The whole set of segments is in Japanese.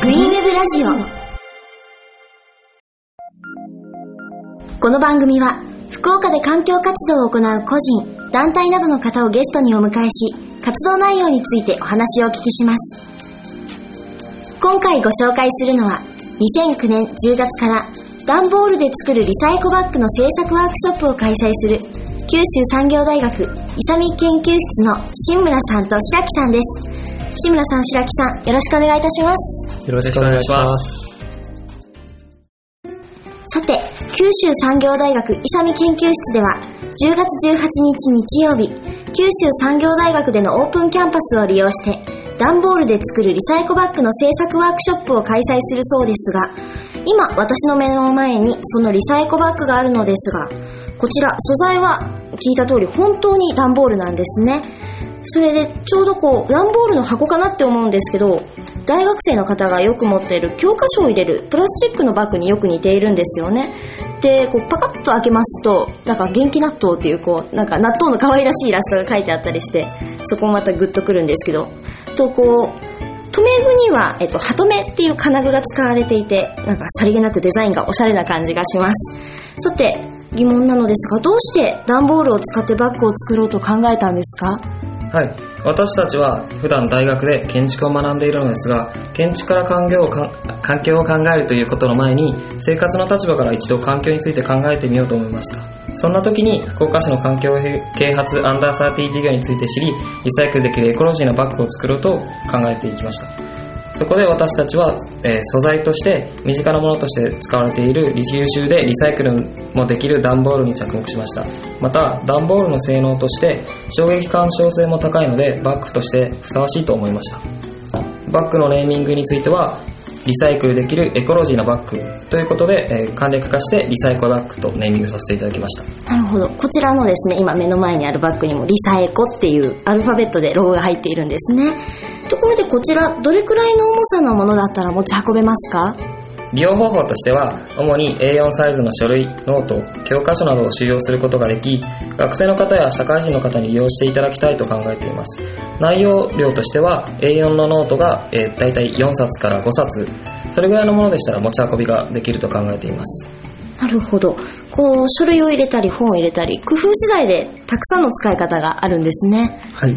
グリーンウェブラジオ。この番組は福岡で環境活動を行う個人団体などの方をゲストにお迎えし活動内容についてお話をお聞きします。今回ご紹介するのは2009年10月から段ボールで作るリサイコバッグの製作ワークショップを開催する九州産業大学伊佐美研究室の新村さんと白木さんです。新村さん白木さんよろしくお願いいたします。よろしくお願いします。さて九州産業大学伊佐美研究室では10月18日日曜日九州産業大学でのオープンキャンパスを利用して段ボールで作るリサイコバッグの製作ワークショップを開催するそうですが今私の目の前にそのリサイコバッグがあるのですがこちら素材は聞いた通り本当に段ボールなんですねそれでちょうどこう段ボールの箱かなって思うんですけど大学生の方がよく持っている教科書を入れるプラスチックのバッグによく似ているんですよね。でこうパカッと開けますとなんか元気納豆っていうこうなんか納豆の可愛らしいイラストが書いてあったりしてそこもまたグッとくるんですけど。とこう留め具には、えっと、ハトメっていう金具が使われていて、なんかさりげなくデザインがおしゃれな感じがします。さて、疑問なのですが、どうして段ボールを使ってバッグを作ろうと考えたんですか？はい。私たちは普段大学で建築を学んでいるのですが建築から環境を環境を考えるということの前に生活の立場から一度環境について考えてみようと思いました。そんな時に福岡市の環境啓発アンダーサーティ事業について知りリサイクルできるエコロジーなバッグを作ろうと考えていきました。そこで私たちは、えー、素材として身近なものとして使われている優秀でリサイクルもできる段ボールに着目しました。また段ボールの性能として衝撃干渉性も高いのでバッグとしてふさわしいと思いました。バッグのネーミングについてはリサイクルできるエコロジーなバッグ。ということで、えー、簡略化してリサイクルバッグとネーミングさせていただきました。なるほど。こちらのですね今目の前にあるバッグにもリサイコっていうアルファベットでロゴが入っているんですね。ところでこちらどれくらいの重さのものだったら持ち運べますか？利用方法としては主に A4 サイズの書類ノート教科書などを収容することができ学生の方や社会人の方に利用していただきたいと考えています。内容量としては A4 のノートが、えー、大体4冊から5冊。それぐらいのものでしたら持ち運びができると考えています。なるほど。こう書類を入れたり本を入れたり工夫次第でたくさんの使い方があるんですね。はい。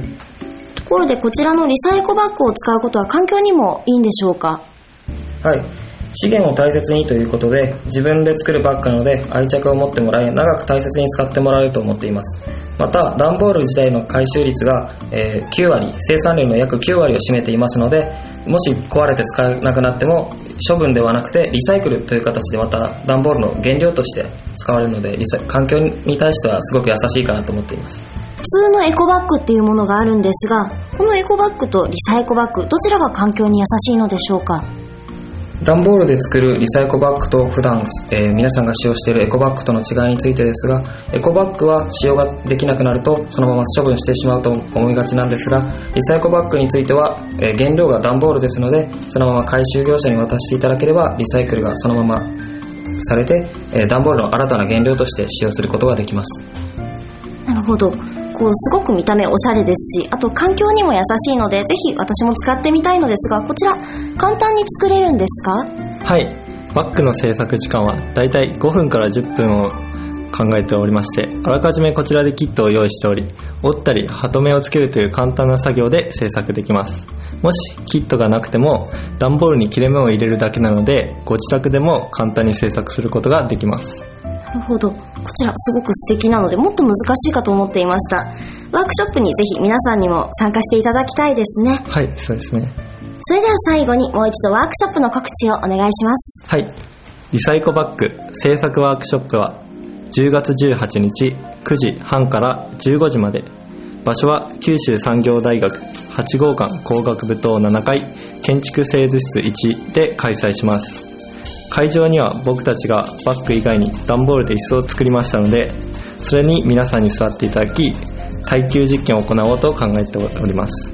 ところでこちらのリサエコバッグを使うことは環境にもいいんでしょうか？はい資源を大切にということで自分で作るバッグなので愛着を持ってもらい長く大切に使ってもらえると思っています。また段ボール自体の回収率が、え9割生産量の約9割を占めていますのでもし壊れて使えなくなっても処分ではなくてリサイクルという形でまた段ボールの原料として使われるので環境に対してはすごく優しいかなと思っています。普通のエコバッグっていうものがあるんですがこのエコバッグとリサイコバッグどちらが環境に優しいのでしょうか？段ボールで作るリサイコバッグと普段、えー、皆さんが使用しているエコバッグとの違いについてですがエコバッグは使用ができなくなるとそのまま処分してしまうと思いがちなんですがリサイコバッグについては、えー、原料が段ボールですのでそのまま回収業者に渡していただければリサイクルがそのままされて、えー、段ボールの新たな原料として使用することができます。ほどこうすごく見た目おしゃれですしあと環境にも優しいのでぜひ私も使ってみたいのですがこちら簡単に作れるんですか？はい。バッグの製作時間はだいたい5分から10分を考えておりましてあらかじめこちらでキットを用意しており折ったりハトメをつけるという簡単な作業で製作できます。もしキットがなくても段ボールに切れ目を入れるだけなのでご自宅でも簡単に製作することができます。なるほど。こちらすごく素敵なので、もっと難しいかと思っていました。ワークショップにぜひ皆さんにも参加していただきたいですね。はい、そうですね。それでは最後にもう一度ワークショップの告知をお願いします。はい。リサイコバッグ制作ワークショップは10月18日9時半から15時まで場所は九州産業大学8号館工学部棟7階建築製図室1で開催します会場には僕たちがバッグ以外に段ボールで椅子を作りましたのでそれに皆さんに座っていただき耐久実験を行おうと考えております。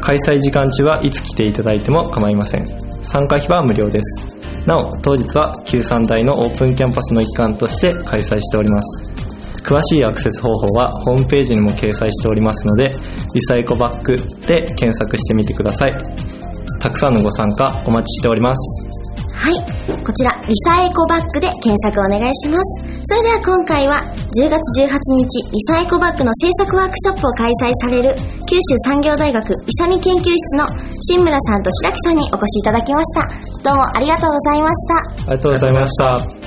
開催時間中はいつ来ていただいても構いません。参加費は無料です。なお当日は旧三大のオープンキャンパスの一環として開催しております。詳しいアクセス方法はホームページにも掲載しておりますのでリサイコバッグで検索してみてください。たくさんのご参加お待ちしております。こちら、リサエコバッグで検索お願いします。それでは今回は、10月18日、リサエコバッグの制作ワークショップを開催される、九州産業大学イサミ研究室の新村さんと白木さんにお越しいただきました。どうもありがとうございました。ありがとうございました。